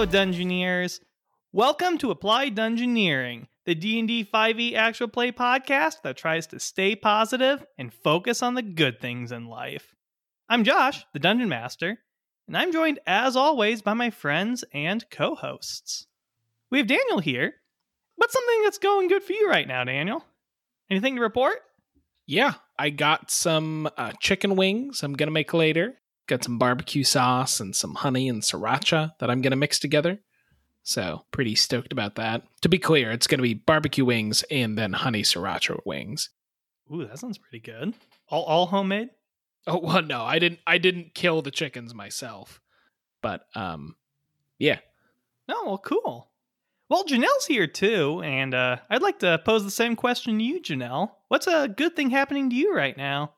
Hello, Dungeoneers. Welcome to Applied Dungeoneering, the D&D 5e actual play podcast that tries to stay positive and focus on the good things in life. I'm Josh, the Dungeon Master, and I'm joined as always by my friends and co-hosts. We have Daniel here. What's something that's going good for you right now, Daniel? Anything to report? Yeah, I got some uh, chicken wings I'm going to make later. Got some barbecue sauce and some honey and sriracha that I'm going to mix together. So, pretty stoked about that. To be clear, it's going to be barbecue wings and then honey sriracha wings. Ooh, that sounds pretty good. All all homemade? Oh, well, no, I didn't I didn't kill the chickens myself. But um yeah. Oh, well, cool. Well, Janelle's here too, and uh, I'd like to pose the same question to you, Janelle. What's a good thing happening to you right now?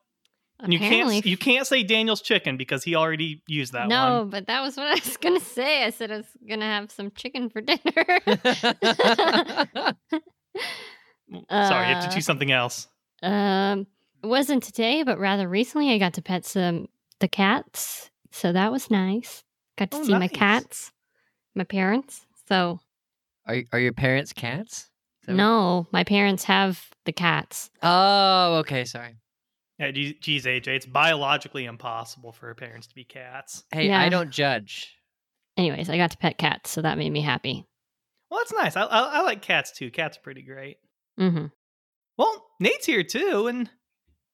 And you Apparently, can't you can't say Daniel's chicken because he already used that no, one. but that was what I was gonna say. I said I was gonna have some chicken for dinner. Sorry, you have to Uh, choose something else. um, it wasn't today, but rather recently. I got to pet some the cats, so that was nice. Got to Oh, see my nice. cats, my parents. So Are are your parents cats? Is that what- no, my parents have the cats. Oh, okay. Sorry. Yeah, ge- geez, AJ, it's biologically impossible for her parents to be cats. Hey, Yeah. I don't judge. Anyways, I got to pet cats, so that made me happy. Well, that's nice. I, I, I like cats too. Cats are pretty great. Mm-hmm. Well, Nate's here too, and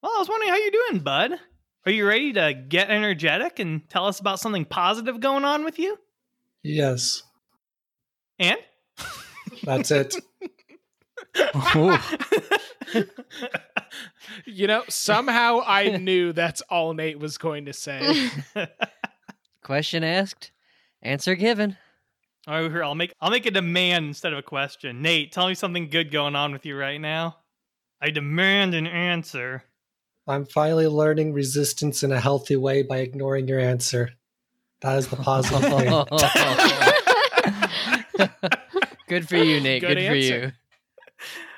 well, I was wondering how you're doing, bud. Are you ready to get energetic and tell us about something positive going on with you? Yes, And that's it. You know, somehow I knew that's all Nate was going to say. Question asked, answer given. All right, here I'll make I'll make a demand instead of a question. Nate, tell me something good going on with you right now. I demand an answer. I'm finally learning resistance in a healthy way by ignoring your answer. That is the positive thing. Good for you, Nate. Good Good,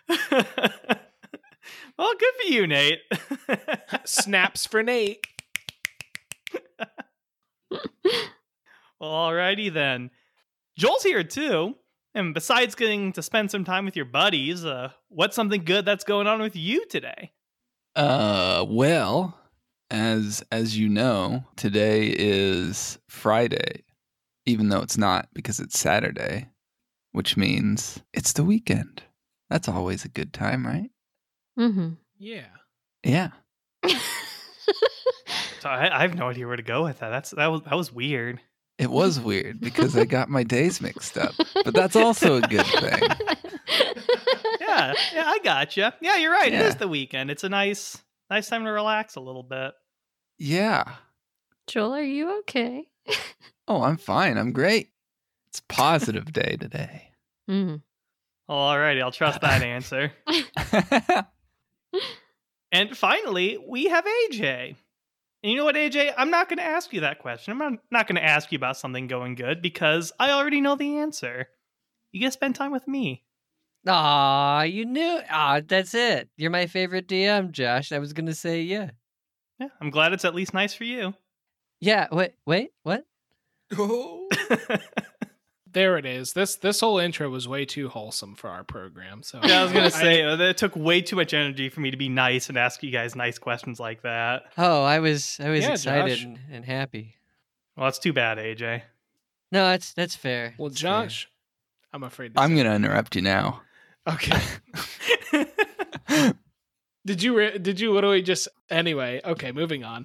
for answer. Well, good for you, Nate. Snaps for Nate. well, alrighty then. Joel's here too. And besides getting to spend some time with your buddies, uh, what's something good that's going on with you today? Uh, well, as as you know, today is Friday, even though it's not because it's Saturday, which means it's the weekend. That's always a good time, right? Hmm Yeah. Yeah. So I, I have no idea where to go with that. That's that was that was weird. It was weird because I got my days mixed up, but that's also a good thing. Yeah, yeah, I gotcha. Yeah, you're right. It Yeah. is the weekend. It's a nice nice time to relax a little bit. Yeah. Joel, are you okay? Oh, I'm fine. I'm great. It's positive day today. Mm. Well, alrighty, I'll trust that answer. And finally, we have AJ. And you know what, AJ? I'm not going to ask you that question. I'm not, not going to ask you about something going good because I already know the answer. You get to spend time with me. Aw, you knew. Aw, that's it. You're my favorite DM, Josh. I was gonna say yeah. Yeah, I'm glad it's at least nice for you. Yeah. Wait. Wait. What? There it is. This this whole intro was way too wholesome for our program. So Yeah, I was gonna say uh, it took way too much energy for me to be nice and ask you guys nice questions like that. Oh, I was. I was Yeah, excited and, and happy. Well, that's too bad, AJ. No, that's that's fair. Well, That's fair. Josh, I'm afraid. To I'm going to interrupt you now. Okay. Did you re- did you literally just anyway? Okay, moving on.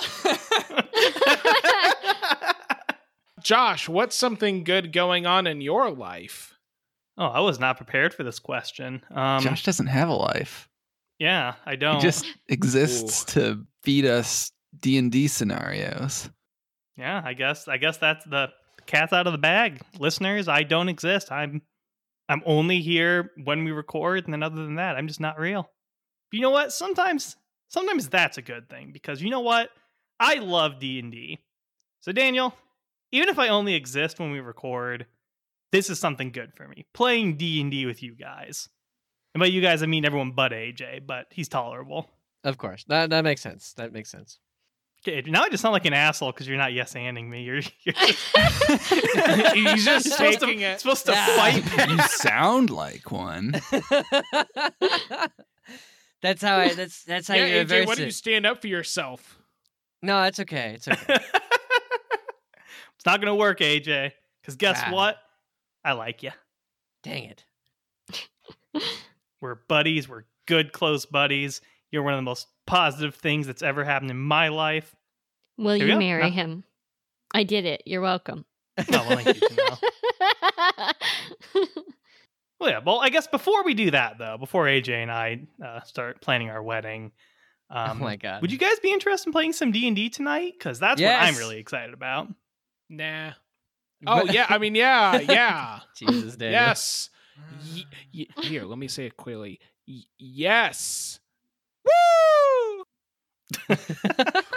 Josh, what's something good going on in your life? oh, I was not prepared for this question. Um, Josh doesn't have a life. yeah, I don't. He just exists to feed us D&D scenarios. Yeah, I guess I guess that's the cat's out of the bag. Listeners, I don't exist. I'm I'm only here when we record, and then other than that, I'm just not real. But you know what? Sometimes sometimes that's a good thing because you know what? I love D&D. So Daniel, even if I only exist when we record, this is something good for me. Playing D&D with you guys. And by you guys I mean everyone but AJ, but he's tolerable. Of course. That that makes sense. That makes sense. Okay, now I just sound like an asshole because you're not yes anding me. You're, you're just, just you're supposed taking to, it. supposed to Yeah. fight you sound like one. that's how I. That's that's how yeah, you AJ, why don't you stand up for yourself? No, it's okay. It's okay. It's not gonna work, AJ. Because guess Ah. what? I like you. Dang it. We're buddies. We're good, close buddies. You're one of the most positive things that's ever happened in my life. Will Here you go. marry No. him? I did it. You're welcome. Oh, well, you, Well, yeah. Well, I guess before we do that, though, before AJ and I uh, start planning our wedding, um, oh my god. would you guys be interested in playing some D and D tonight? Because that's what I'm really excited about. Nah. Oh yeah, I mean yeah, yeah. Jesus, Daniel. yes. Y- y- here, let me say it clearly. Y- yes. Woo!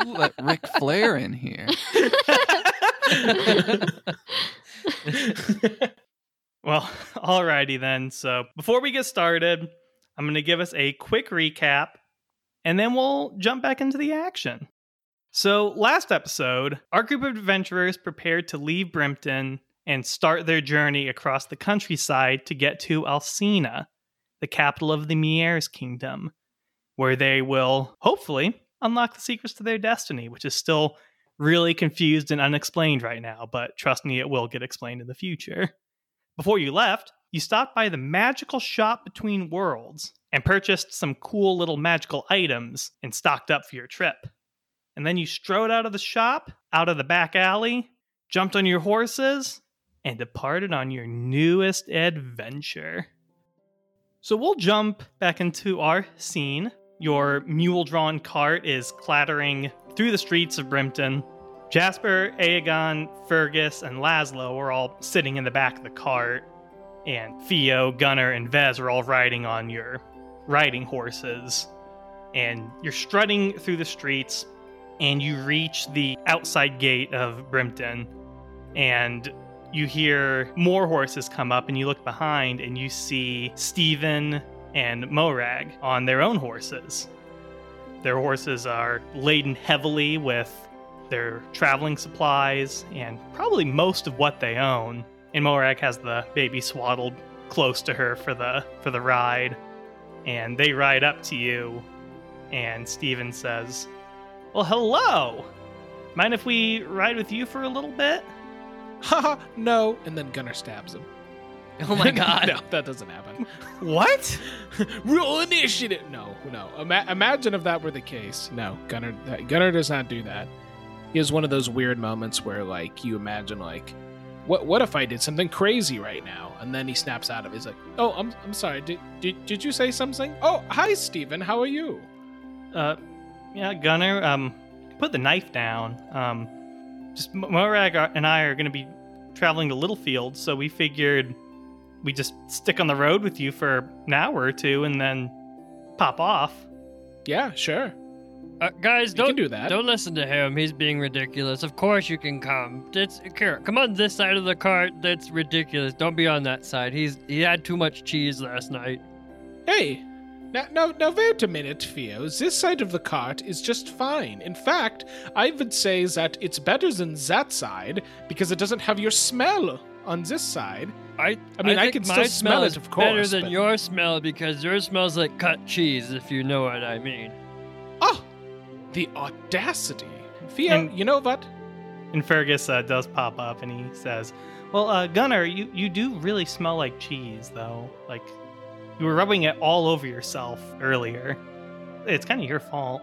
Who let Ric Flair in here? Well, alrighty then. So before we get started, I'm going to give us a quick recap and then we'll jump back into the action. So, last episode, our group of adventurers prepared to leave Brimton and start their journey across the countryside to get to Alsina, the capital of the Mieres Kingdom, where they will hopefully unlock the secrets to their destiny, which is still really confused and unexplained right now, but trust me, it will get explained in the future. Before you left, you stopped by the magical shop between worlds and purchased some cool little magical items and stocked up for your trip. And then you strode out of the shop, out of the back alley, jumped on your horses, and departed on your newest adventure. So we'll jump back into our scene. Your mule drawn cart is clattering through the streets of Brimton. Jasper, Aegon, Fergus, and Laszlo are all sitting in the back of the cart, and Theo, Gunnar, and Vez are all riding on your riding horses. And you're strutting through the streets, and you reach the outside gate of Brimton, and you hear more horses come up, and you look behind, and you see Stephen and Morag on their own horses. Their horses are laden heavily with their traveling supplies and probably most of what they own. And Morag has the baby swaddled close to her for the for the ride. And they ride up to you, and Steven says, Well, hello! Mind if we ride with you for a little bit? Haha, no. And then Gunnar stabs him. Oh my god. no, that doesn't happen. What? Roll initiative. No, no. Ima- imagine if that were the case. No, Gunnar. that- Gunnar does not do that. He has one of those weird moments where, like, you imagine, like, what what if I did something crazy right now? And then he snaps out of it. He's like, oh, I'm I'm sorry. Did did, did you say something? Oh, hi, Steven. How are you? Uh, yeah, Gunner, um, put the knife down. Um, just Morag and I are going to be traveling to Littlefield, so we figured we just stick on the road with you for an hour or two and then pop off. Yeah, sure. Uh, guys, don't do that. Don't listen to him. He's being ridiculous. Of course you can come. It's here. Come on this side of the cart. That's ridiculous. Don't be on that side. He's he had too much cheese last night. Hey, now, now, now, wait a minute, Theo. This side of the cart is just fine. In fact, I would say that it's better than that side because it doesn't have your smell on this side. I I mean, I think can still smell it, is of course. Better than but- your smell because yours smells like cut cheese. If you know what I mean. Oh, the audacity. Theo, And- you know what? And Fergus uh, does pop up and he says, Well, uh, Gunner, you, you do really smell like cheese, though. Like, you were rubbing it all over yourself earlier. It's kind of your fault.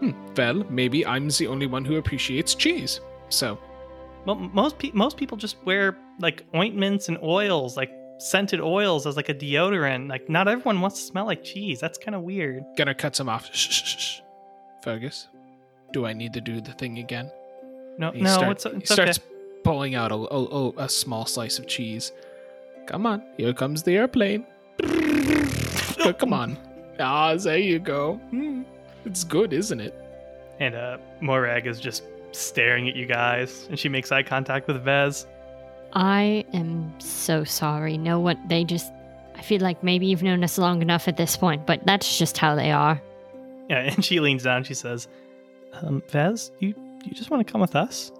Hmm, well, maybe I'm the only one who appreciates cheese. So, Well, most pe- most people just wear like ointments and oils, like scented oils as like a deodorant. Like not everyone wants to smell like cheese. That's kind of weird. Gonna cut some off. Shh, shh, shh. Fergus, do I need to do the thing again? No, He no, start- it's, he it's starts okay. pulling out a, a, a, a small slice of cheese. Come on, here comes the airplane. Oh, come on. Ah, there you go. Hmm, It's good, isn't it? And uh, Morag is just staring at you guys, and she makes eye contact with Vez. I am so sorry. No one, they just. I feel like maybe you've known us long enough at this point, but that's just how they are. Yeah, and she leans down. She says, Um, Vez, you you just want to come with us?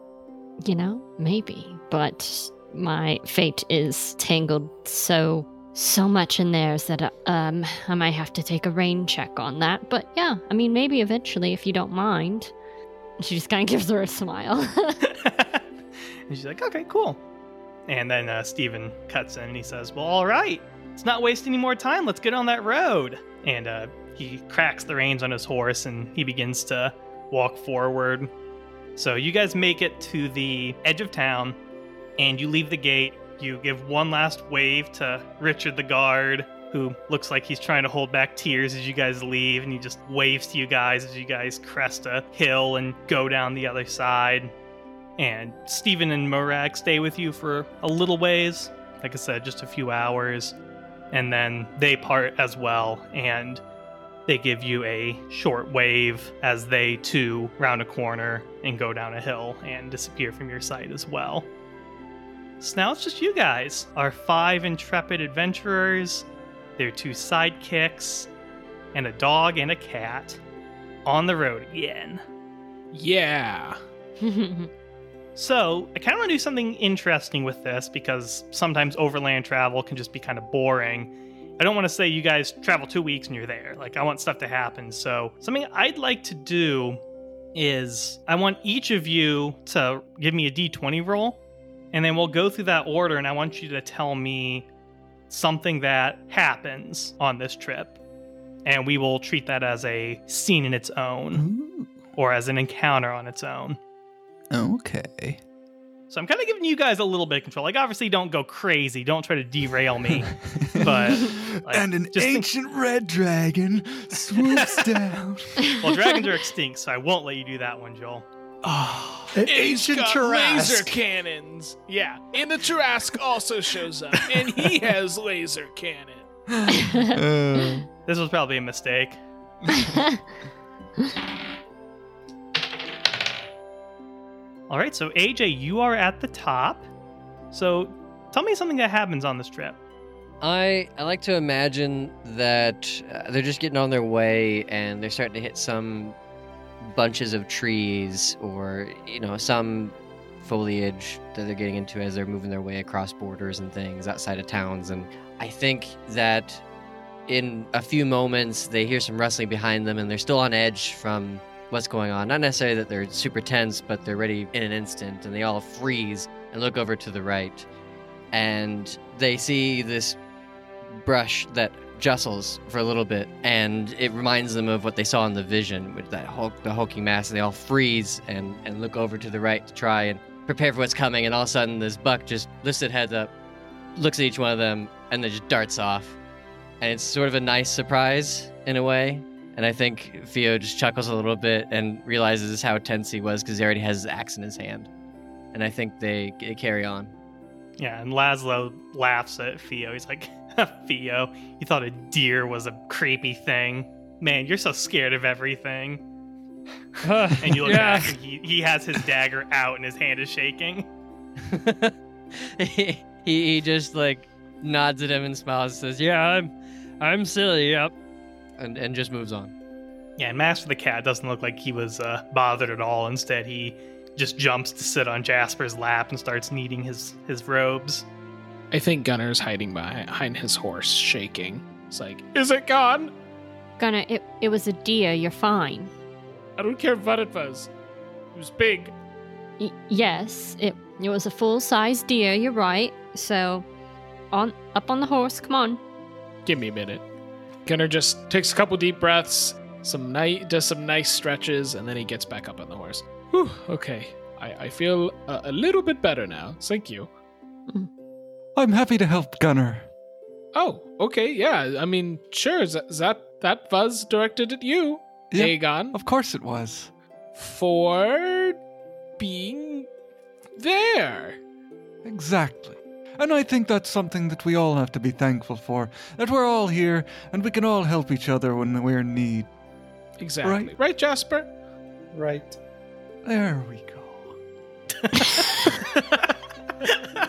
You know, maybe, but my fate is tangled so so much in theirs that um I might have to take a rain check on that. But yeah, I mean, maybe eventually, if you don't mind. She just kind of gives her a smile. and she's like, okay, cool. And then uh, Steven cuts in and he says, well, all right. Let's not waste any more time. Let's get on that road. And uh, he cracks the reins on his horse and he begins to walk forward. So you guys make it to the edge of town and you leave the gate. You give one last wave to Richard the guard, who looks like he's trying to hold back tears as you guys leave, and he just waves to you guys as you guys crest a hill and go down the other side. And Stephen and Morag stay with you for a little ways, like I said, just a few hours, and then they part as well, and they give you a short wave as they too round a corner and go down a hill and disappear from your sight as well. So now it's just you guys, our five intrepid adventurers, their two sidekicks, and a dog and a cat on the road again. Yeah. So, I kind of want to do something interesting with this because sometimes overland travel can just be kind of boring. I don't want to say you guys travel two weeks and you're there. Like, I want stuff to happen. So, something I'd like to do is I want each of you to give me a d20 roll, and then we'll go through that order, and I want you to tell me something that happens on this trip. And we will treat that as a scene in its own Ooh, or as an encounter on its own. okay. So I'm kind of giving you guys a little bit of control. Like, obviously, don't go crazy. Don't try to derail me. But, like, and an just think- ancient red dragon swoops down. well, dragons are extinct, so I won't let you do that one, Joel. Oh, An He's ancient got laser cannons. Yeah, and the Tarrasque also shows up, and he has laser cannon. uh, This was probably a mistake. All right, so AJ, you are at the top. So tell me something that happens on this trip. I I like to imagine that uh, they're just getting on their way and they're starting to hit some bunches of trees or you know some foliage that they're getting into as they're moving their way across borders and things outside of towns. And I think that in a few moments they hear some rustling behind them and they're still on edge from what's going on. Not necessarily that they're super tense but they're ready in an instant and they all freeze and look over to the right. And they see this brush that jostles for a little bit, and it reminds them of what they saw in the vision with that hulk, the hulking mass. And they all freeze and and look over to the right to try and prepare for what's coming. And all of a sudden, this buck just lifts its head up, looks at each one of them, and then just darts off. And it's sort of a nice surprise in a way. And I think Theo just chuckles a little bit and realizes how tense he was because he already has his axe in his hand. And I think they, they carry on. Yeah, and Laszlo laughs at Theo. He's like, Theo, you thought a deer was a creepy thing. Man, you're so scared of everything. And you look yeah. back and he, he has his dagger out and his hand is shaking. he, he just like nods at him and smiles and says, "Yeah," Yeah, I'm, I'm silly. Yep. and and just moves on. Yeah, and Master the Cat doesn't look like he was uh, bothered at all. Instead, he just jumps to sit on Jasper's lap and starts kneading his, his robes. I think Gunner's hiding behind his horse, shaking. It's like, is it gone? Gunnar, it, it was a deer. You're fine. I don't care what it was. It was big. Y- yes, it it was a full size deer. You're right. So, on up on the horse. Come on. Give me a minute. Gunner just takes a couple deep breaths, some nice, does some nice stretches, and then he gets back up on the horse. Whew, okay. I, I feel a, a little bit better now. Thank you. Mm-hmm. I'm happy to help, Gunner. Oh, okay, yeah. I mean, sure. Is that, is that that was directed at you, Yeah, Aegon, Of course it was. for being there. Exactly. And I think that's something that we all have to be thankful for. That we're all here and we can all help each other when we're in need. Exactly. Right. right Jasper? Right. There we go.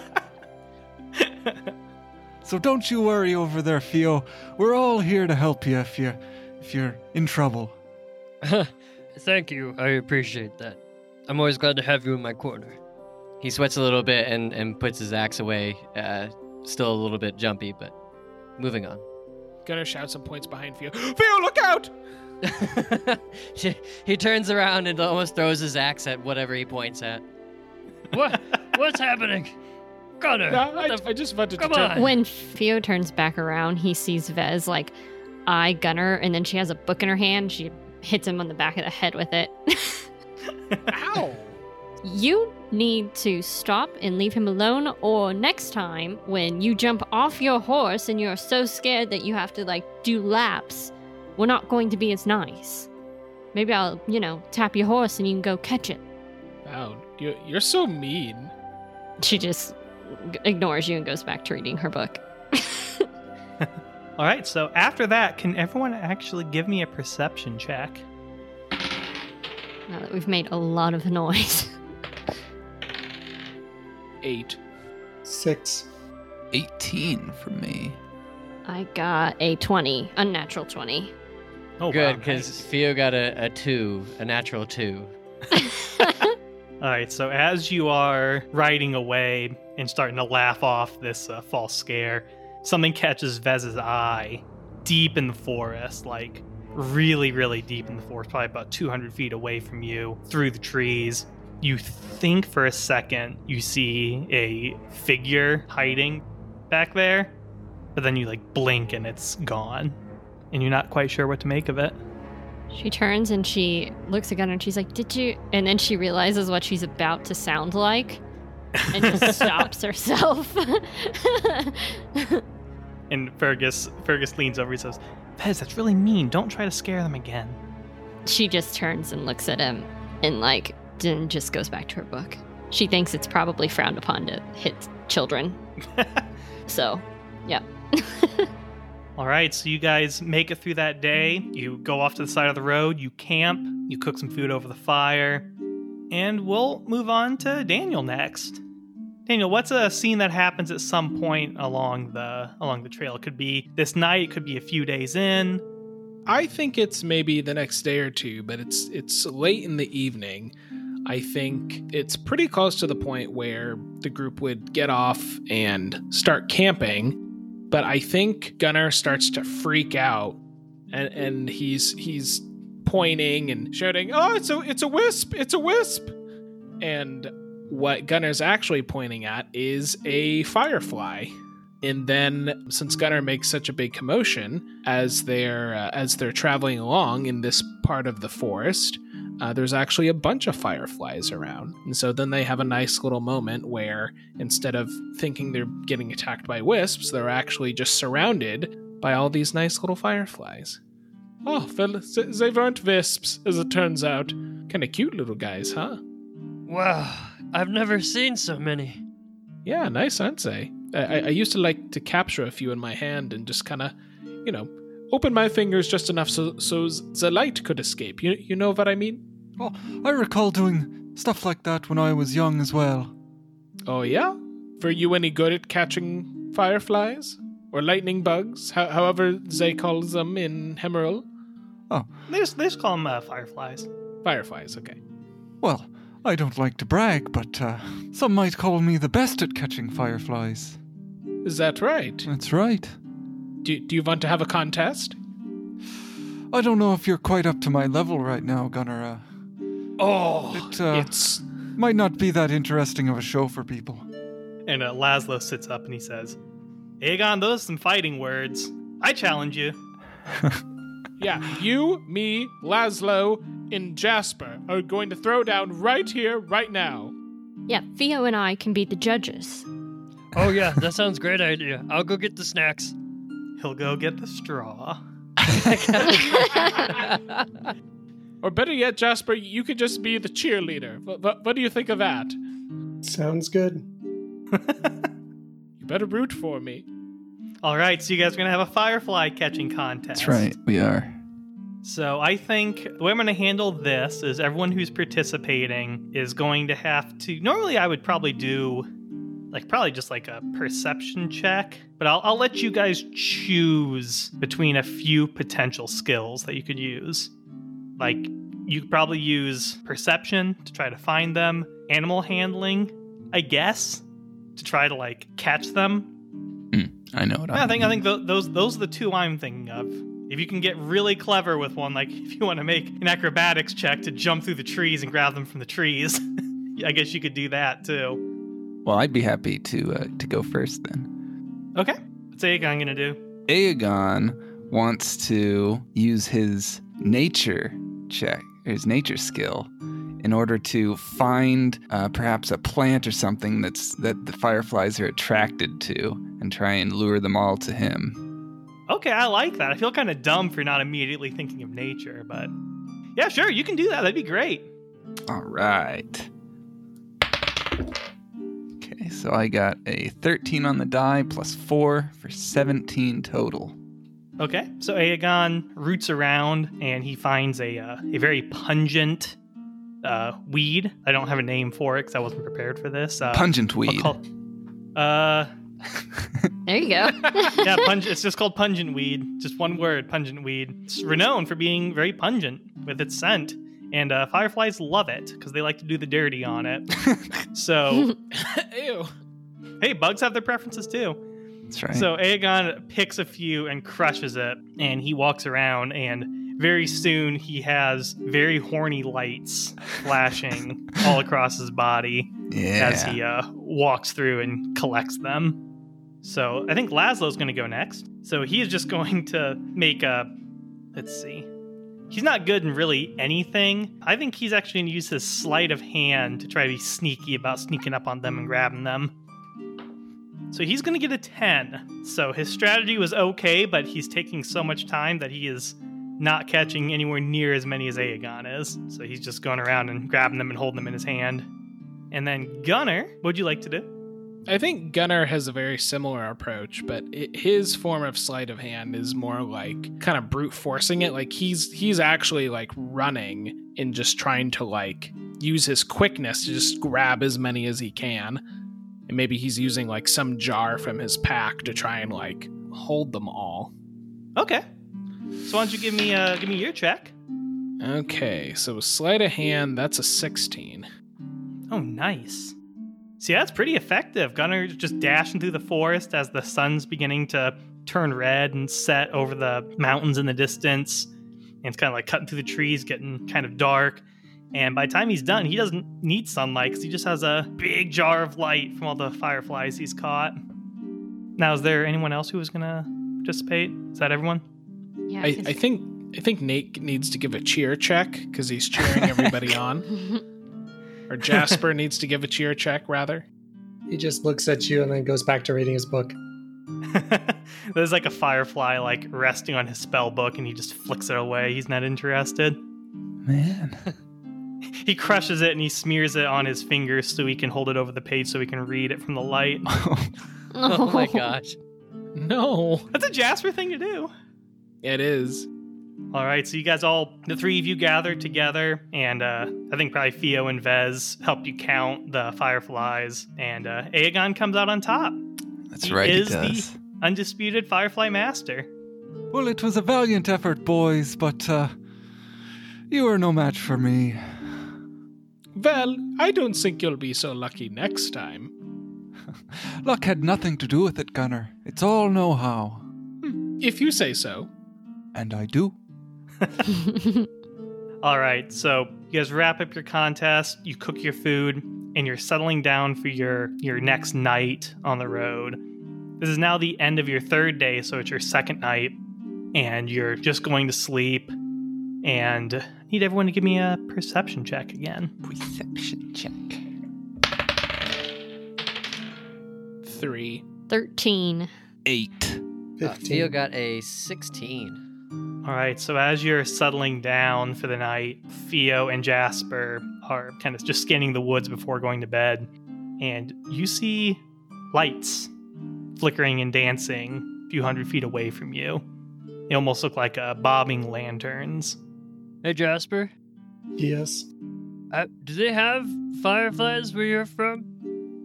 So don't you worry over there, Theo. We're all here to help you if you if you're in trouble. Thank you. I appreciate that. I'm always glad to have you in my corner. He sweats a little bit and, and puts his axe away. Uh, still a little bit jumpy, but moving on. Gunner shouts some points behind Theo. Theo, look out! he, he turns around and almost throws his axe at whatever he points at. What? What's happening? Gunner! No, what I, the f- I just wanted Come to tell on. When Theo turns back around, he sees Vez like eye Gunner, and then she has a book in her hand. She hits him on the back of the head with it. Ow! you need to stop and leave him alone, or next time when you jump off your horse and you're so scared that you have to like do laps, we're not going to be as nice. Maybe I'll, you know, tap your horse and you can go catch it. Wow, you, you're so mean. She just g- ignores you and goes back to reading her book. All right, so after that, can everyone actually give me a perception check? now that we've made a lot of noise. Eight. Six. 18 for me. I got a 20, unnatural 20. Oh, Good, wow, because nice. Theo got a, a two, a natural two. All right, so as you are riding away and starting to laugh off this uh, false scare, something catches Vez's eye deep in the forest, like really, really deep in the forest, probably about 200 feet away from you, through the trees. You think for a second you see a figure hiding back there, but then you like blink and it's gone, and you're not quite sure what to make of it. She turns and she looks at Gunner and she's like, Did you? And then she realizes what she's about to sound like and just stops herself. And Fergus Fergus leans over and says, Vez, that's really mean. Don't try to scare them again. she just turns and looks at him and, like, then just goes back to her book. She thinks it's probably frowned upon to hit children. So, yeah. All right, so you guys make it through that day. You go off to the side of the road, you camp, you cook some food over the fire, and we'll move on to Daniel next. Daniel, what's a scene that happens at some point along the along the trail? It could be this night, it could be a few days in. I think it's maybe the next day or two, but it's it's late in the evening. I think it's pretty close to the point where the group would get off and start camping. But I think Gunnar starts to freak out, and and he's he's pointing and shouting, "Oh, it's a it's a wisp! It's a wisp!" And what Gunnar's actually pointing at is a firefly. And then, since Gunnar makes such a big commotion as they're uh, as they're traveling along in this part of the forest, uh, there's actually a bunch of fireflies around. And so then they have a nice little moment where instead of thinking they're getting attacked by wisps, they're actually just surrounded by all these nice little fireflies. Oh, well, they weren't wisps, as it turns out. Kind of cute little guys, huh? Wow, I've never seen so many. Yeah, nice, aren't they? I, I, I used to like to capture a few in my hand and just kind of, you know, open my fingers just enough so so the light could escape. You you know what I mean? Oh, I recall doing stuff like that when I was young as well. Oh yeah. Were you any good at catching fireflies or lightning bugs, ho- however they call them in Hemeril? They just, they just call them uh, fireflies. Fireflies, okay. Well, I don't like to brag, but uh, some might call me the best at catching fireflies. Is that right? That's right. Do, do you want to have a contest? I don't know if you're quite up to my level right now, Gunnar. Uh, Oh, It, uh, it's might not be that interesting of a show for people. And uh, Laszlo sits up and he says, Aegon, those are some fighting words. I challenge you. yeah. You, me, Laszlo, and Jasper are going to throw down right here, right now. Yeah, Theo and I can be the judges. Oh yeah, that sounds great idea. I'll go get the snacks. He'll go get the straw. Or better yet, Jasper, you could just be the cheerleader. What, what, what do you think of that? Sounds good. You better root for me. All right, so you guys are going to have a firefly catching contest. That's right, we are. So I think the way I'm going to handle this is everyone who's participating is going to have to. Normally, I would probably do like probably just like a perception check, but I'll, I'll let you guys choose between a few potential skills that you could use. Like you could probably use perception to try to find them, animal handling, I guess, to try to like catch them. Hmm, I know what I I'm think I think th- those those are the two I'm thinking of. If you can get really clever with one, like if you want to make an acrobatics check to jump through the trees and grab them from the trees, I guess you could do that too. Well, I'd be happy to uh, to go first then. Okay, what's Aegon gonna do? Aegon wants to use his nature check, his nature skill, in order to find uh, perhaps a plant or something that's that the fireflies are attracted to, and try and lure them all to him. Okay, I like that. I feel kind of dumb for not immediately thinking of nature, but yeah, sure, you can do that. That'd be great. All right. Okay, so I got a 13 on the die plus 4 for 17 total. Okay, so Aegon roots around and he finds a uh, a very pungent uh, weed. I don't have a name for it because I wasn't prepared for this. Uh, Pungent weed. call- uh, There you go. yeah, pungent. It's just called pungent weed. Just one word, pungent weed. It's renowned for being very pungent with its scent, and uh, fireflies love it because they like to do the dirty on it. so, Ew. hey, bugs have their preferences too. That's right. So Aegon picks a few and crushes it, and he walks around, and very soon he has very horny lights flashing all across his body yeah. as he uh, walks through and collects them. So I think Laszlo's going to go next. So he is just going to make a. Let's see. He's not good in really anything. I think he's actually going to use his sleight of hand to try to be sneaky about sneaking up on them and grabbing them. So he's going to get a 10. So his strategy was okay, but he's taking so much time that he is not catching anywhere near as many as Aegon is. So he's just going around and grabbing them and holding them in his hand. And then Gunner, what'd you like to do? I think Gunnar has a very similar approach, but it, his form of sleight of hand is more like kind of brute forcing it. Like he's he's actually like running and just trying to like use his quickness to just grab as many as he can. And maybe he's using like some jar from his pack to try and like hold them all. Okay. So why don't you give me uh give me your check? Okay, so sleight of hand, that's a 16. Oh, nice. See, that's pretty effective. Gunner just dashing through the forest as the sun's beginning to turn red and set over the mountains in the distance. And it's kind of like cutting through the trees, getting kind of dark. And by the time he's done, he doesn't need sunlight because he just has a big jar of light from all the fireflies he's caught. Now, is there anyone else who was going to participate? Is that everyone? Yeah, I, 'cause- I think I think Nate needs to give a cheer check because he's cheering everybody on. Or Jasper needs to give a cheer check rather. He just looks at you and then goes back to reading his book. There's like a firefly like resting on his spell book and he just flicks it away. He's not interested. Man. He crushes it and he smears it on his fingers so he can hold it over the page so he can read it from the light. Oh. oh my gosh. No, That's a Jasper thing to do. it is. All right, so you guys all, the three of you gathered together, and uh, I think probably Theo and Vez helped you count the fireflies, and uh, Aegon comes out on top. That's He right, is he the- Undisputed Firefly Master. Well, it was a valiant effort, boys, but uh, you are no match for me. Well, I don't think you'll be so lucky next time. Luck had nothing to do with it, Gunner. It's all know how. If you say so. And I do. All right, so you guys wrap up your contest, you cook your food, and you're settling down for your your next night on the road. This is now the end of your third day, so it's your second night, and you're just going to sleep. And I need everyone to give me a perception check again. Perception check. Three. 13. Eight. Uh, 15. Theo got a 16. All right, so as you're settling down for the night, Theo and Jasper are kind of just scanning the woods before going to bed, and you see lights flickering and dancing a few hundred feet away from you. They almost look like uh, bobbing lanterns. Hey, Jasper. yes. Uh, do they have fireflies where you're from?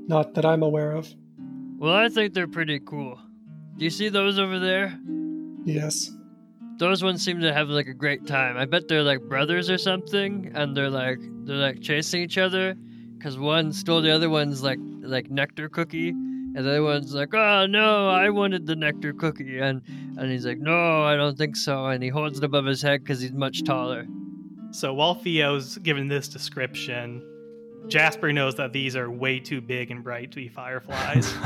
Not that I'm aware of. Well, I think they're pretty cool. Do you see those over there? Yes. Those ones seem to have like a great time. I bet they're like brothers or something, and they're like they're like chasing each other, because one stole the other one's like like nectar cookie, and the other one's like, oh no, I wanted the nectar cookie, and and he's like, no, I don't think so, and he holds it above his head because he's much taller. So while Theo's given this description, Jasper knows that these are way too big and bright to be fireflies.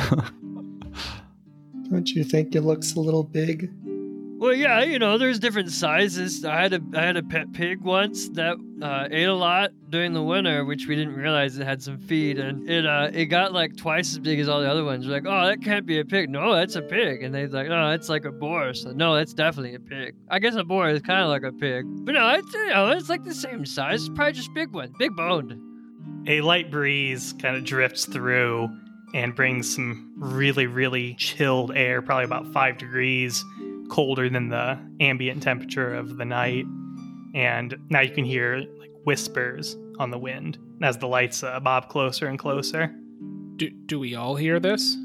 Don't you think it looks a little big? Well, yeah, you know, there's different sizes. I had a I had a pet pig once that uh, ate a lot during the winter, which we didn't realize it had some feed, and it uh, it got like twice as big as all the other ones. We're like, oh, that can't be a pig. No, that's a pig. And they're like, no, it's like a boar. So no, that's definitely a pig. I guess a boar is kind of like a pig, but no, it's you know, it's like the same size. It's probably just big one, big boned. a light breeze kind of drifts through and brings some really, really chilled air, probably about five degrees colder than the ambient temperature of the night. And now you can hear like whispers on the wind as the lights uh, bob closer and closer. Do, do we all hear this?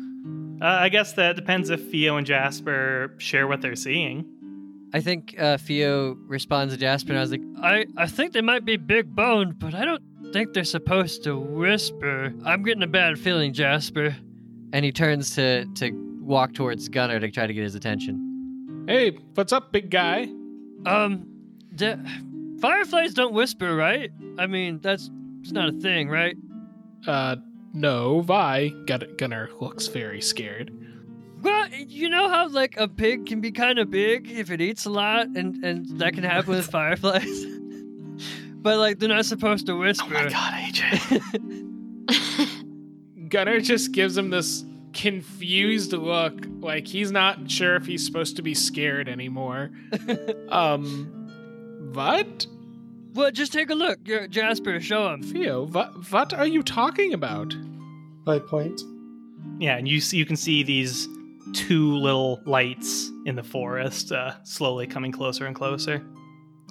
Uh, I guess that depends if Theo and Jasper share what they're seeing. I think uh, Theo responds to Jasper, and I was like, I I think they might be big boned, but I don't think they're supposed to whisper. I'm getting a bad feeling, Jasper. and he turns to to walk towards Gunnar to try to get his attention. Hey, what's up, big guy? Um, fireflies don't whisper, right? I mean, that's it's not a thing, right? Uh, no, Vi. Gun- Gunnar looks very scared. Well, you know how like a pig can be kind of big if it eats a lot, and and that can happen with fireflies. but like they're not supposed to whisper. Oh my god, AJ. Gunnar just gives him this confused look, like he's not sure if he's supposed to be scared anymore. um, what? Well, just take a look, You're- Jasper. Show him. Theo, what, what are you talking about? I point. Yeah, and you see, you can see these two little lights in the forest uh, slowly coming closer and closer.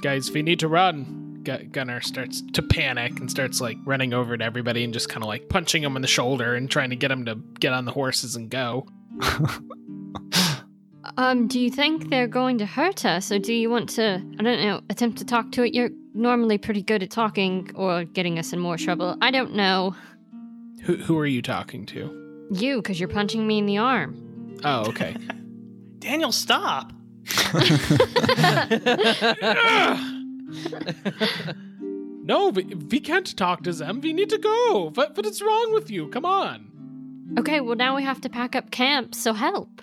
Guys, we need to run. Gu- Gunnar starts to panic and starts like running over to everybody and just kind of like punching him in the shoulder and trying to get him to get on the horses and go. Um, do you think they're going to hurt us, or do you want to, I don't know, attempt to talk to it? You're normally pretty good at talking or getting us in more trouble. I don't know. Who, who are you talking to? You, because you're punching me in the arm. Oh, okay. Daniel, stop! no, we, we can't talk to them. We need to go. What, what is wrong with you? Come on. Okay, well, now we have to pack up camp, so help.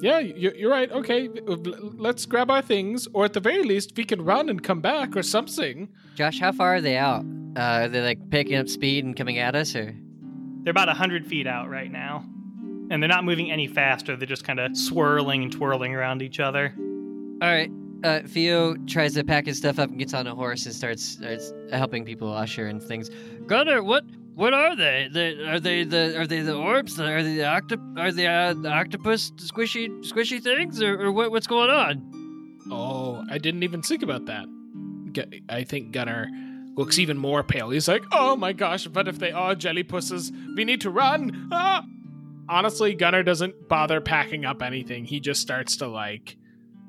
Yeah, you're, you're right. Okay, let's grab our things, or at the very least, we can run and come back or something. Josh, how far are they out? Uh, are they like picking up speed and coming at us, or? They're about 100 feet out right now. And they're not moving any faster. They're just kind of swirling and twirling around each other. All right. Uh, Theo tries to pack his stuff up and gets on a horse and starts starts helping people usher and things. Gunnar, what what are they? they are they the are they the orbs? Are they the octop? Are they uh, the octopus squishy squishy things, or, or what, what's going on? Oh, I didn't even think about that. I think Gunnar looks even more pale. He's like, "Oh my gosh, what if they are jelly jellypusses? We need to run!" Ah! Honestly, Gunnar doesn't bother packing up anything. He just starts to like,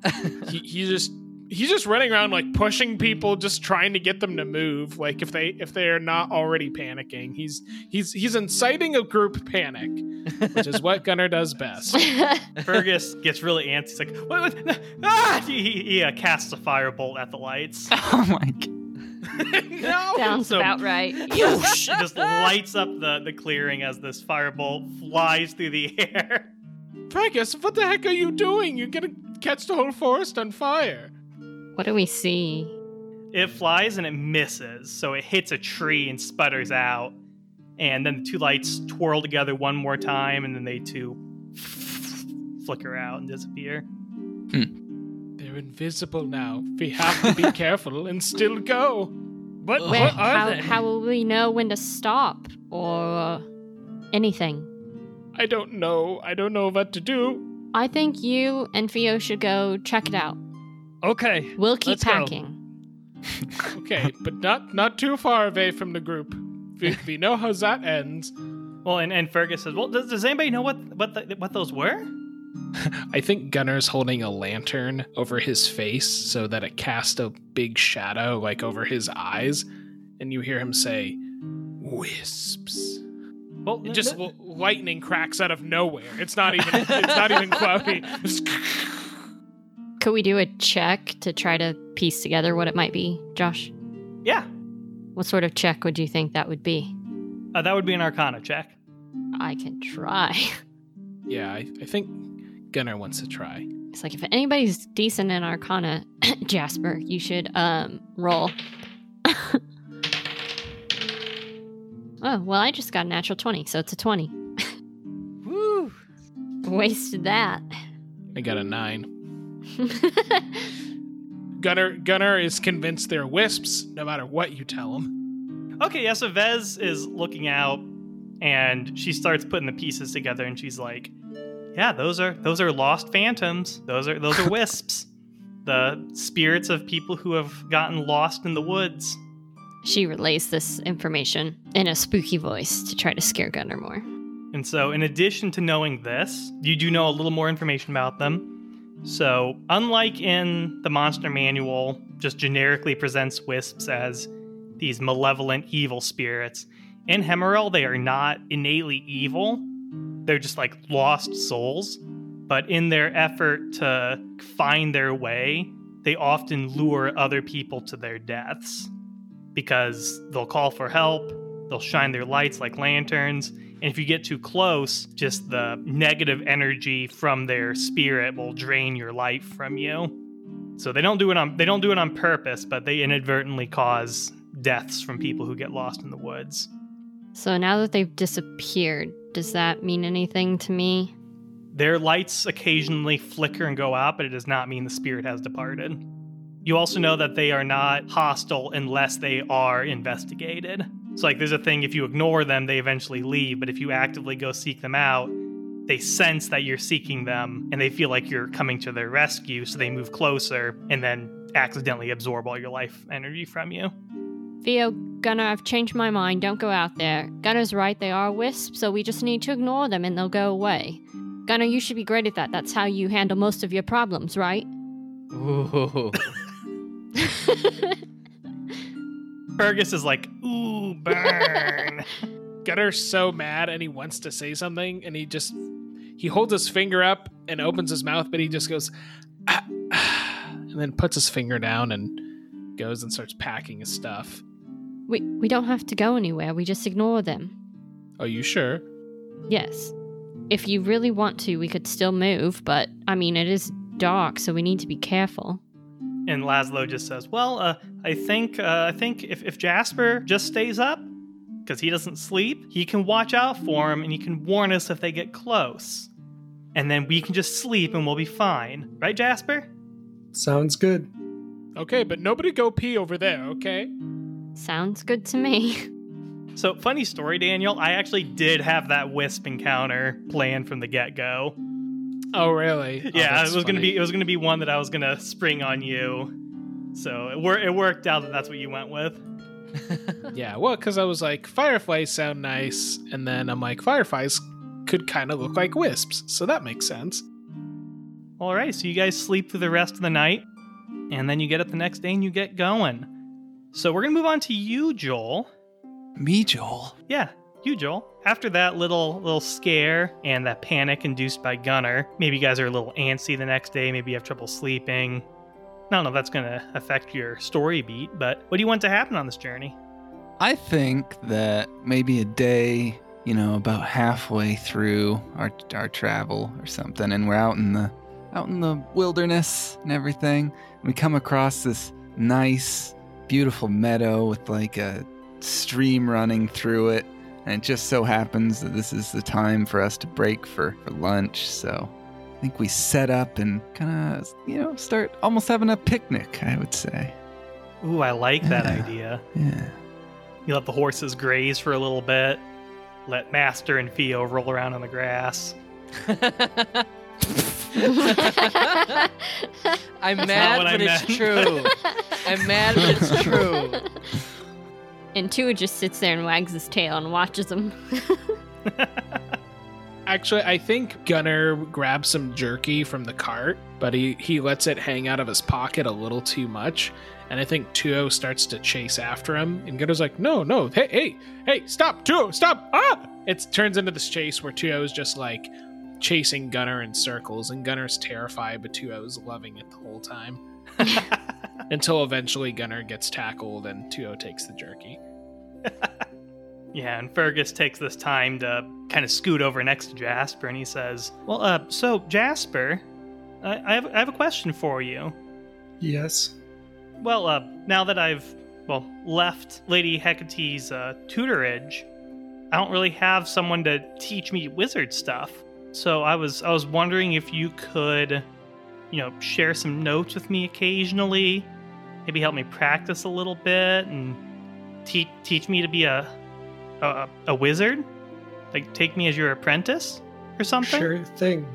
he, he just he's just running around like pushing people, just trying to get them to move. Like if they if they are not already panicking, he's he's he's inciting a group panic, which is what Gunnar does best. Fergus gets really antsy. He's like, what? what ah! He, he, he uh, casts a firebolt at the lights. oh my god. no! Sounds So- about right. Whoosh! it just lights up the, the clearing as this firebolt flies through the air. Fergus, what the heck are you doing? You're gonna catch the whole forest on fire. what do we see? It flies and it misses, so it hits a tree and sputters out. And then the two lights twirl together one more time, and then they two flicker out and disappear. Hmm. They're invisible now. We have to be careful and still go. But Where, what are how, they? how will we know when to stop or anything? I don't know. I don't know what to do. I think you and Theo should go check it out. okay, We'll keep Let's go. packing. Okay, but not not too far away from the group. We, we know how that ends. Well, and, and Fergus says, "Well, does, does anybody know what what the, what those were?" I think Gunner's holding a lantern over his face so that it casts a big shadow like over his eyes, and you hear him say, "Wisps." Well, And just l- lightning cracks out of nowhere. It's not even. it's not even cloudy. Could we do a check to try to piece together what it might be, Josh? yeah, What sort of check would you think that would be? uh, that would be an Arcana check. I can try. yeah, I, I think Gunner wants to try. It's like if anybody's decent in Arcana, Jasper, you should um roll. oh well, I just got a natural twenty, so it's a twenty. Woo! Wasted that. I got a nine. Gunner Gunner is convinced they're wisps, no matter what you tell him. Okay, yeah, so Vez is looking out and she starts putting the pieces together and she's like, Yeah, those are those are lost phantoms. Those are those are wisps. The spirits of people who have gotten lost in the woods. She relays this information in a spooky voice to try to scare Gunner more. And so, in addition to knowing this, you do know a little more information about them. So, unlike in the monster manual, just generically presents wisps as these malevolent evil spirits, in Hemeril, they are not innately evil. They're just like lost souls. But in their effort to find their way, they often lure other people to their deaths because they'll call for help, they'll shine their lights like lanterns, and if you get too close, just the negative energy from their spirit will drain your life from you. So they don't do it on they don't do it on purpose, but they inadvertently cause deaths from people who get lost in the woods. So now that they've disappeared, does that mean anything to me? Their lights occasionally flicker and go out, but it does not mean the spirit has departed. You also know that they are not hostile unless they are investigated. So, like, there's a thing if you ignore them, they eventually leave, but if you actively go seek them out, they sense that you're seeking them and they feel like you're coming to their rescue, so they move closer and then accidentally absorb all your life energy from you. Theo, Gunner, I've changed my mind. Don't go out there. Gunner's right, they are wisps, so we just need to ignore them and they'll go away. Gunner, you should be great at that. That's how you handle most of your problems, right? Ooh. Fergus is like, ooh, burn. Gutter's so mad and he wants to say something and he just he holds his finger up and opens his mouth, but he just goes "Ah, ah," and then puts his finger down and goes and starts packing his stuff. We we don't have to go anywhere. We just ignore them. Are you sure? Yes. If you really want to, we could still move, but I mean, it is dark, so we need to be careful. And Laszlo just says, "Well, uh, I think uh, I think if, if Jasper just stays up, because he doesn't sleep, he can watch out for him and he can warn us if they get close, and then we can just sleep and we'll be fine, right, Jasper?" Sounds good. Okay, but nobody go pee over there, okay? Sounds good to me. So, funny story, Daniel. I actually did have that wisp encounter planned from the get go. Oh, really? Oh, yeah, that's it was gonna be it was gonna be one that I was gonna spring on you. So it, wor- it worked out that that's what you went with. Yeah, well, because I was like, fireflies sound nice, and then I'm like, fireflies could kind of look like wisps, so that makes sense. All right, so you guys sleep through the rest of the night, and then you get up the next day and you get going. So we're gonna move on to you, Joel. Me, Joel. Yeah, you, Joel. After that little little scare and that panic induced by Gunner, maybe you guys are a little antsy the next day. Maybe you have trouble sleeping. I don't know if that's gonna affect your story beat, but what do you want to happen on this journey? I think that maybe a day, you know, about halfway through our our travel or something, and we're out in the out in the wilderness and everything. We come across this nice, beautiful meadow with like a stream running through it, and it just so happens that this is the time for us to break for, for lunch. So I think we set up and kind of, you know, start almost having a picnic. I would say, Ooh, I like that idea. yeah. You let the horses graze for a little bit. Let Master and Theo roll around on the grass. I'm not mad, what I but it's meant. true. I'm mad, but it's true. And Tua just sits there and wags his tail and watches them. Actually, I think Gunner grabs some jerky from the cart, but he, he lets it hang out of his pocket a little too much. And I think Tuo starts to chase after him. And Gunner's like, no, no, hey, hey, hey, stop, Tuo, stop, ah! It turns into this chase where Tuo is just like chasing Gunner in circles. And Gunner's terrified, but Tuo is loving it the whole time. Until eventually Gunner gets tackled and Tuo takes the jerky. Yeah, and Fergus takes this time to kind of scoot over next to Jasper, and he says, "Well, uh, so Jasper, I, I have I have a question for you. Yes. Well, uh, now that I've well left Lady Hecate's uh, tutorage, I don't really have someone to teach me wizard stuff. So I was I was wondering if you could, you know, share some notes with me occasionally, maybe help me practice a little bit, and teach teach me to be a a, a wizard. Like take me as your apprentice or something. Sure thing.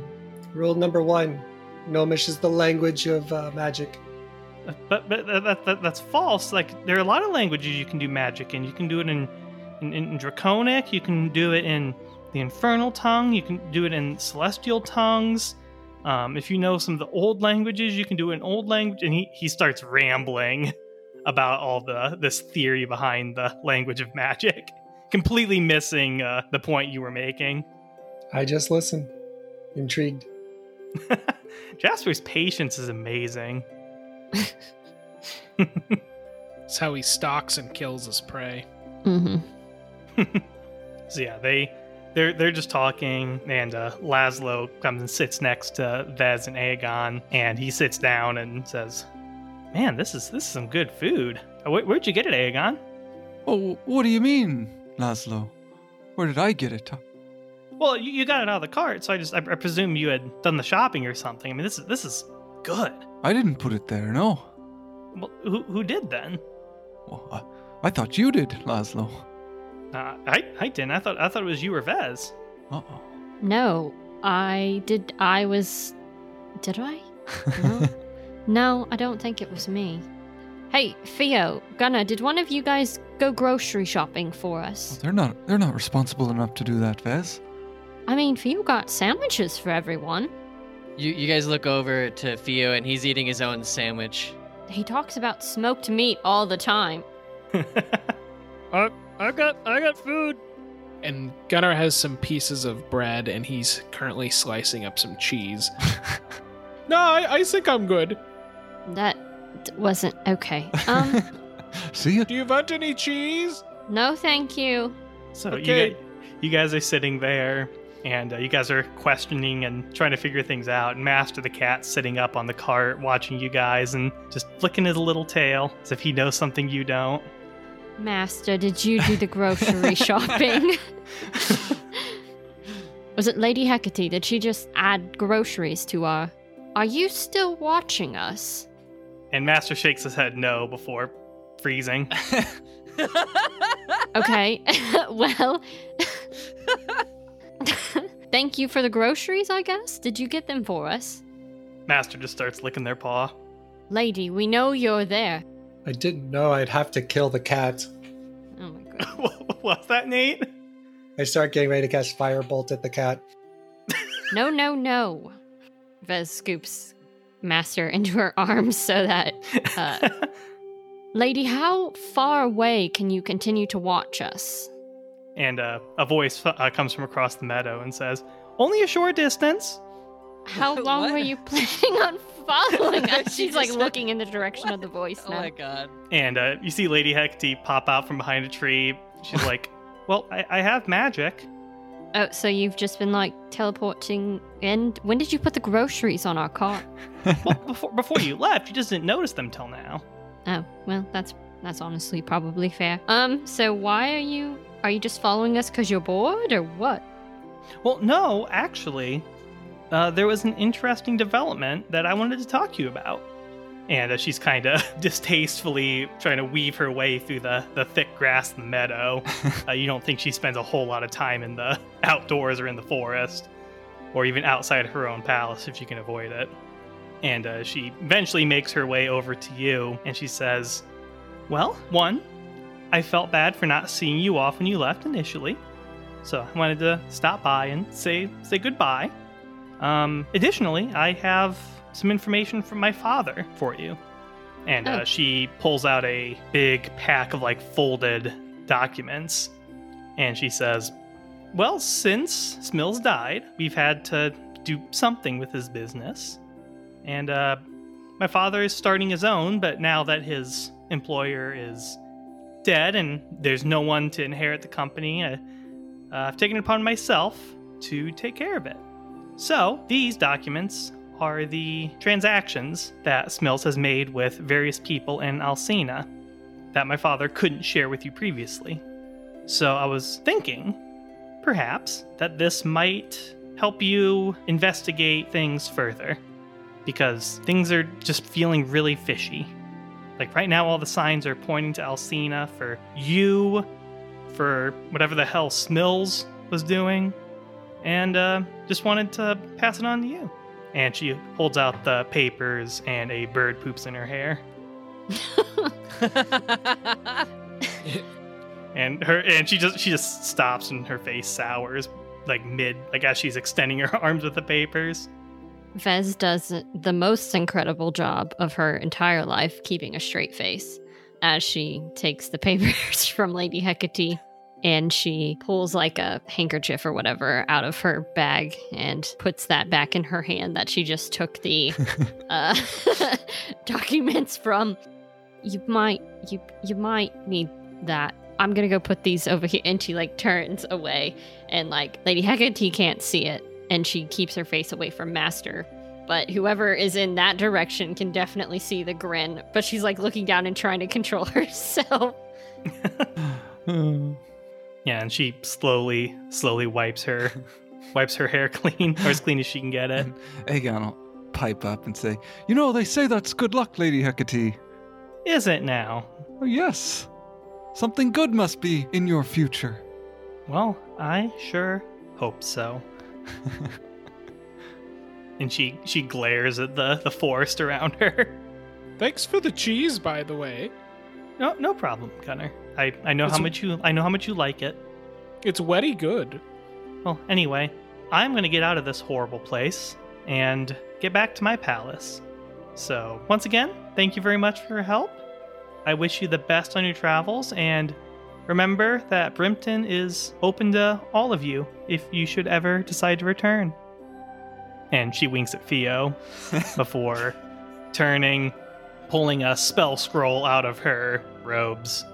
Rule number one Gnomish is the language of uh, magic. But but that, that, that, that's false. Like there are a lot of languages you can do magic in. You can do it in, in in Draconic. You can do it in the Infernal tongue. You can do it in Celestial tongues. Um, if you know some of the old languages, you can do it in old language. And he he starts rambling about all the this theory behind the language of magic, completely missing uh, the point you were making. I just listen. Intrigued. Jasper's patience is amazing. It's how he stalks and kills his prey. hmm So yeah, they they're they're just talking, and uh, Laszlo comes and sits next to Vez and Aegon, and he sits down and says, "Man, this is this is some good food. Uh, Where, where'd you get it, Aegon?" Oh, what do you mean, Laszlo? Where did I get it? Well, you, you got it out of the cart, so I just I, I presume you had done the shopping or something. I mean, this is this is good. I didn't put it there, no. Well, who who did then? Well, I, I thought you did, Laszlo. Uh, I I didn't. I thought I thought it was you or Vez. Uh-oh. No, I did. I was. Did I? No. No, I don't think it was me. Hey, Theo, Gunnar, did one of you guys go grocery shopping for us? They're not they're not responsible enough to do that, Vez. I mean, Theo got sandwiches for everyone. You you guys look over to Theo and he's eating his own sandwich. He talks about smoked meat all the time. I, I got I got food. And Gunnar has some pieces of bread and he's currently slicing up some cheese. no, I, I think I'm good. That wasn't okay. Um, See it? Do you want any cheese? no, thank you. So Okay. you, guys, you guys are sitting there, and uh, you guys are questioning and trying to figure things out. And Master the Cat's sitting up on the cart, watching you guys, and just flicking his little tail as if he knows something you don't. Master, did you do the grocery shopping? Was it Lady Hecate? Did she just add groceries to our. Are you still watching us? And Master shakes his head no before freezing. Okay, well. Thank you for the groceries, I guess. Did you get them for us? Master just starts licking their paw. Lady, we know you're there. I didn't know I'd have to kill the cat. Oh my god. What's that, Nate? I start getting ready to cast Firebolt at the cat. No, no, no. Vez scoops Master into her arms so that. Uh, Lady, how far away can you continue to watch us? and uh, a voice uh, comes from across the meadow and says, "Only a short distance." How long What? were you planning on following us? She She's like just- looking in the direction of the voice now. Oh my god. And uh, you see Lady Hecate pop out from behind a tree. She's like, "Well, I, I have magic." Oh, so you've just been like teleporting in? When did you put the groceries on our cart? Well, before before you left, you just didn't notice them till now. Oh, well, that's that's honestly probably fair. Um, so why are you are you just following us because you're bored or what? Well, no, actually, uh, there was an interesting development that I wanted to talk to you about. And uh, she's kind of distastefully trying to weave her way through the, the thick grass in the meadow. uh, you don't think she spends a whole lot of time in the outdoors or in the forest, or even outside of her own palace if she can avoid it. And uh, she eventually makes her way over to you, and she says, Well, one, I felt bad for not seeing you off when you left initially. So I wanted to stop by and say say goodbye. Um, additionally, I have some information from my father for you. And uh, Oh. she pulls out a big pack of like folded documents, and she says, "Well, since Smills died, we've had to do something with his business, and uh, my father is starting his own. But now that his employer is dead and there's no one to inherit the company, uh, uh, I've taken it upon myself to take care of it. So these documents are the transactions that Smills has made with various people in Alsina that my father couldn't share with you previously. So I was thinking, perhaps, that this might help you investigate things further. Because things are just feeling really fishy. Like right now, all the signs are pointing to Alsina for you, for whatever the hell Smills was doing, and uh, just wanted to pass it on to you. And she holds out the papers, and a bird poops in her hair. and her and she just she just stops and her face sours like mid like as she's extending her arms with the papers Vez does the most incredible job of her entire life keeping a straight face as she takes the papers from Lady Hecate and she pulls like a handkerchief or whatever out of her bag and puts that back in her hand that she just took the uh, documents from. You might you you might need that. I'm gonna go put these over here and she like turns away and like Lady Hecate can't see it and she keeps her face away from Master. But whoever is in that direction can definitely see the grin. But she's like looking down and trying to control herself. Yeah and she slowly slowly wipes her wipes her hair clean or as clean as she can get it Aegon will pipe up and say, You know, they say that's good luck, Lady Hecate. is it now Oh, yes. Something good must be in your future. well i sure hope so and she she glares at the the forest around her Thanks for the cheese, by the way. no no problem gunner i i know how much you i know how much you like it It's wetty good. Well, anyway, I'm going to get out of this horrible place and get back to my palace. So, once again, thank you very much for your help. I wish you the best on your travels, and remember that Brimton is open to all of you if you should ever decide to return. And she winks at Theo before turning, pulling a spell scroll out of her robes,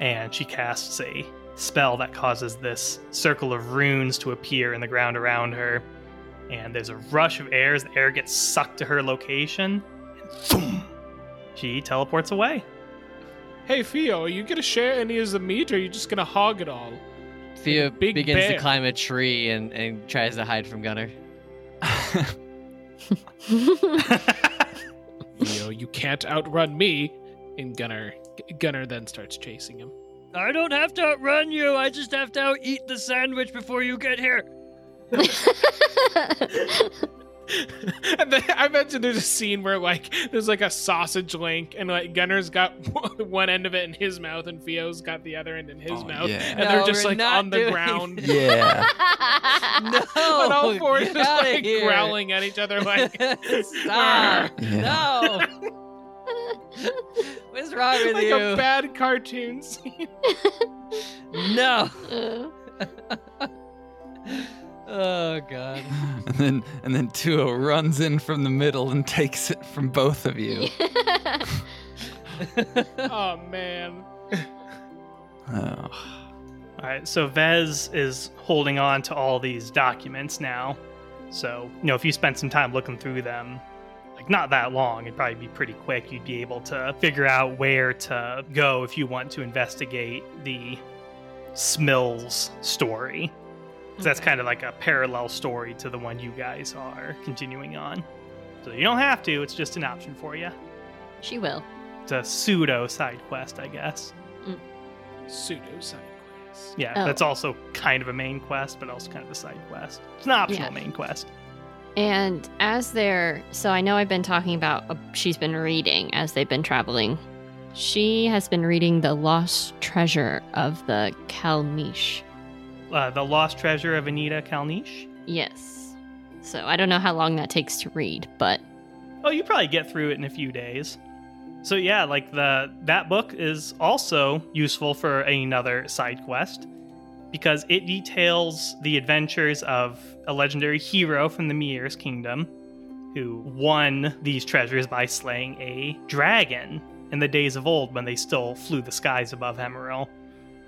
and she casts a spell that causes this circle of runes to appear in the ground around her. And there's a rush of air as the air gets sucked to her location. And boom! She teleports away. Hey, Theo, are you gonna share any of the meat or are you just gonna hog it all? Theo Big begins to climb a tree and, and tries to hide from Gunner. Theo, you can't outrun me. And Gunner, Gunner then starts chasing him. I don't have to outrun you. I just have to eat the sandwich before you get here. and then I imagine there's a scene where like there's like a sausage link, and like Gunner's got one end of it in his mouth, and Theo's got the other end in his Oh, mouth, yeah. and they're just like on the ground. that. Yeah. No, on all fours, get just outta like here. growling at each other, like Stop! Yeah. No! What's wrong with like you? a bad cartoon scene. no! Uh, Oh god. And then and then Tuo runs in from the middle and takes it from both of you. oh man. Oh. All right, so Vez is holding on to all these documents now. So, you know, if you spent some time looking through them, like not that long, it'd probably be pretty quick. You'd be able to figure out where to go if you want to investigate the Smills story. 'Cause that's kind of like a parallel story to the one you guys are continuing on. So you don't have to, it's just an option for you. she will. It's a pseudo side quest, I guess. Mm. Pseudo side quest. Yeah, Oh. that's also kind of a main quest, but also kind of a side quest. It's an optional Yeah. main quest. And as they're, so I know I've been talking about, uh, she's been reading as they've been traveling. She has been reading The Lost Treasure of the Kalmish. uh, the Lost Treasure of Anita Kalnish. Yes. So I don't know how long that takes to read, but Oh, you probably get through it in a few days. So yeah, like the that book is also useful for another side quest because it details the adventures of a legendary hero from the Mir's kingdom who won these treasures by slaying a dragon in the days of old when they still flew the skies above Emerald.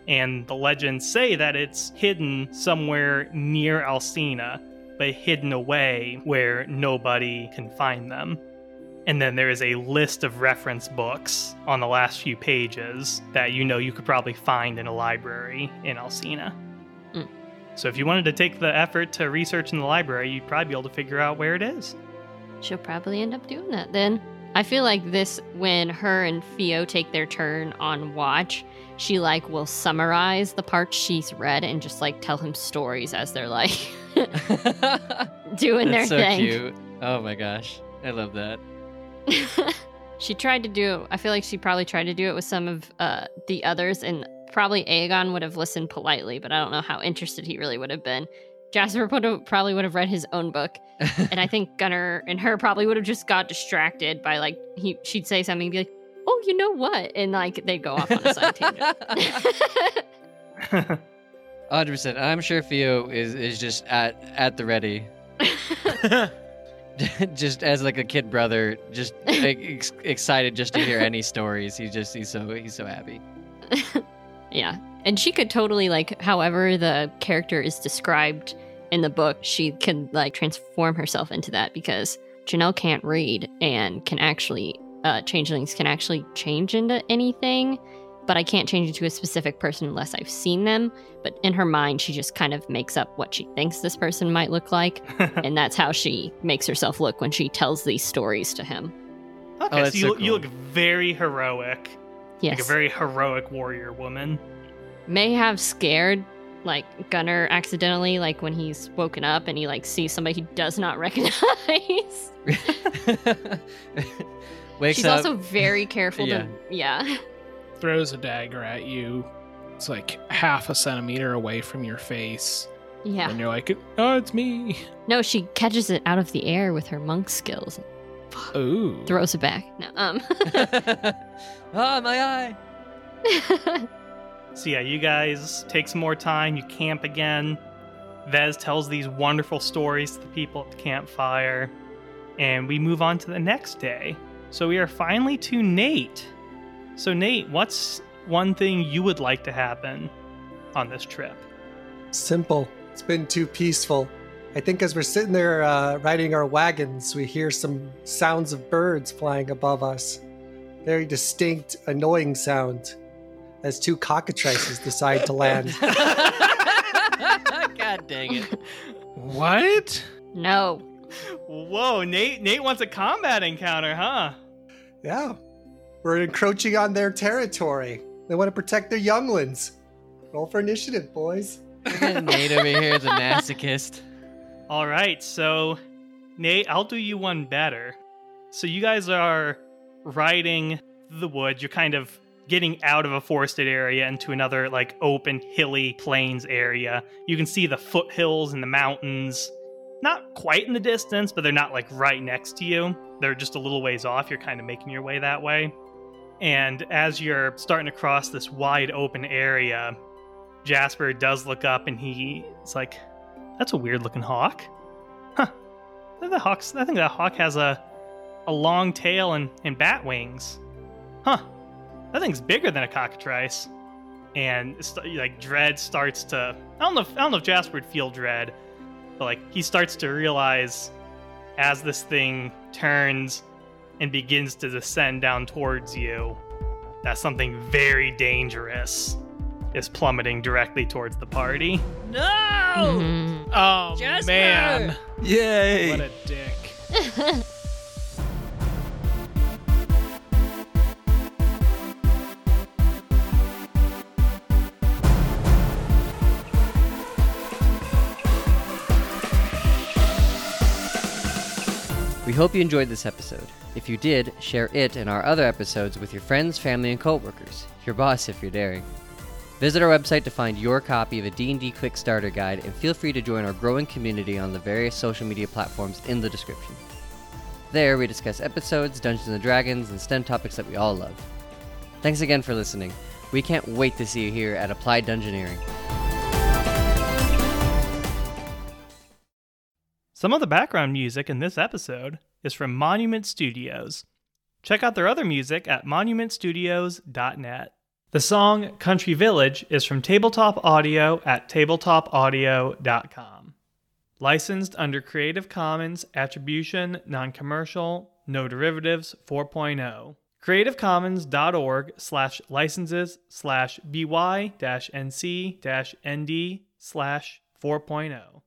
And the legends say that it's hidden somewhere near Alsina, but hidden away where nobody can find them. And then there is a list of reference books on the last few pages that you know you could probably find in a library in Alsina. So if you wanted to take the effort to research in the library, you'd probably be able to figure out where it is. she'll probably end up doing that then. I feel like this when her and Theo take their turn on watch, she like will summarize the parts she's read and just like tell him stories as they're like doing That's so their thing. So cute. Oh my gosh. I love that. she tried to do I feel like she probably tried to do it with some of uh, the others and probably Aegon would have listened politely, but I don't know how interested he really would have been. Jasper would have, probably would have read his own book, and I think Gunnar and her probably would have just got distracted by like he she'd say something and be like, "Oh, you know what?" and like they'd go off on a side tangent. Hundred percent. I'm sure Theo is is just at at the ready, just as like a kid brother, just like, ex- excited just to hear any stories. He just he's so he's so happy. Yeah, and she could totally like, however the character is described in the book, she can like transform herself into that because Janelle can't read and can actually uh, changelings can actually change into anything, but I can't change into a specific person unless I've seen them. But in her mind, she just kind of makes up what she thinks this person might look like, and that's how she makes herself look when she tells these stories to him. Okay, Oh, so you, so you look very heroic, Yes, like a very heroic warrior woman. may have scared like Gunner accidentally, like when he's woken up and he like sees somebody he does not recognize. Wakes She's up. also very careful Yeah. to yeah. Throws a dagger at you. It's like half a centimeter away from your face. Yeah. And you're like, oh, it's me. No, she catches it out of the air with her monk skills and Ooh. throws it back. No, um ah, my eye. So yeah, you guys take some more time. You camp again. Vez tells these wonderful stories to the people at the campfire, and we move on to the next day. So we are finally to Nate. So Nate, what's one thing you would like to happen on this trip? Simple. It's been too peaceful. I think as we're sitting there uh, riding our wagons, we hear some sounds of birds flying above us. Very distinct, annoying sound as two cockatrices decide to land. God dang it. What? no. Whoa, Nate! Nate wants a combat encounter, huh? Yeah, we're encroaching on their territory. They want to protect their younglings. Roll for initiative, boys. Nate over here, the masochist. All right, so Nate, I'll do you one better. So you guys are riding the woods. You're kind of getting out of a forested area into another like open hilly plains area. You can see the foothills and the mountains. Not quite in the distance, but they're not like right next to you. They're just a little ways off. You're kind of making your way that way. And as you're starting to cross this wide open area, Jasper does look up and he's like, that's a weird looking hawk. Huh. The hawk's I think that hawk has a a long tail and, and bat wings. Huh. That thing's bigger than a cockatrice. And like dread starts to I don't know if, I don't know if Jasper would feel dread, but like he starts to realize as this thing turns and begins to descend down towards you that something very dangerous is plummeting directly towards the party. No! Mhm. Oh, Jasper! man. Yay! What a dick. We hope you enjoyed this episode. If you did, share it and our other episodes with your friends, family, and coworkers. Your boss if you're daring. Visit our website to find your copy of a D&D Quick Starter Guide and feel free to join our growing community on the various social media platforms in the description. There, we discuss episodes, Dungeons and Dragons, and STEM topics that we all love. Thanks again for listening. We can't wait to see you here at Applied Dungeoneering. Some of the background music in this episode is from Monument Studios. Check out their other music at monumentstudios.net. The song Country Village is from Tabletop Audio at tabletopaudio.com. Licensed under Creative Commons Attribution, Non-Commercial, No Derivatives 4.0. creativecommons.org slash licenses slash by nc nd slash 4.0.